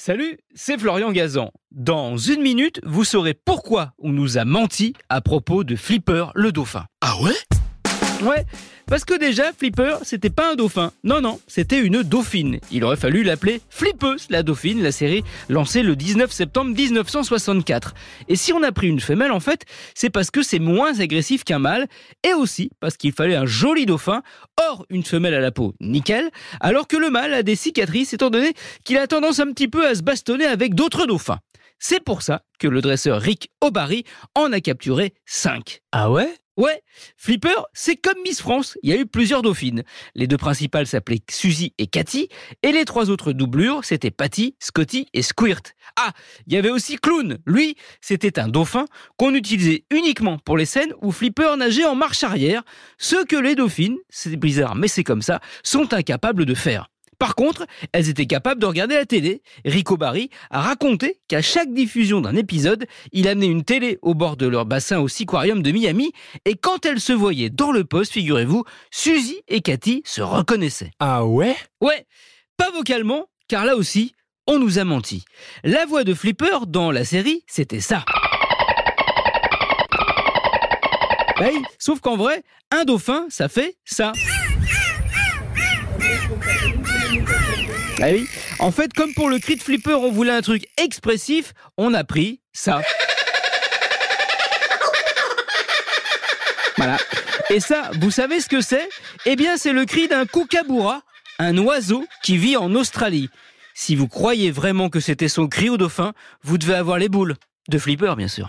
Salut, c'est Florian Gazan. Dans une minute, vous saurez pourquoi on nous a menti à propos de Flipper le dauphin. Ah ouais? Ouais, parce que déjà, Flipper, c'était pas un dauphin. Non, non, c'était une dauphine. Il aurait fallu l'appeler Flippeuse, la dauphine, la série lancée le 19 septembre 1964. Et si on a pris une femelle, en fait, c'est parce que c'est moins agressif qu'un mâle, et aussi parce qu'il fallait un joli dauphin, or une femelle à la peau nickel, alors que le mâle a des cicatrices, étant donné qu'il a tendance un petit peu à se bastonner avec d'autres dauphins. C'est pour ça que le dresseur Rick O'Barry en a capturé 5. Ah ouais? Ouais, Flipper, c'est comme Miss France, il y a eu plusieurs dauphines. Les deux principales s'appelaient Suzy et Cathy, et les trois autres doublures, c'était Patty, Scotty et Squirt. Ah, il y avait aussi Clown. Lui, c'était un dauphin qu'on utilisait uniquement pour les scènes où Flipper nageait en marche arrière, ce que les dauphines, c'est bizarre mais c'est comme ça, sont incapables de faire. Par contre, elles étaient capables de regarder la télé. Rico Barry a raconté qu'à chaque diffusion d'un épisode, il amenait une télé au bord de leur bassin au Seaquarium de Miami, et quand elles se voyaient dans le poste, figurez-vous, Suzy et Cathy se reconnaissaient. Ah ouais? Ouais, pas vocalement, car là aussi, on nous a menti. La voix de Flipper dans la série, c'était ça. Bah oui, sauf qu'en vrai, un dauphin, ça fait ça. Oui. En fait, comme pour le cri de flipper, on voulait un truc expressif, on a pris ça. Voilà. Et ça, vous savez ce que c'est? Eh bien, c'est le cri d'un kookaburra, un oiseau qui vit en Australie. Si vous croyez vraiment que c'était son cri au dauphin, vous devez avoir les boules. De flipper, bien sûr.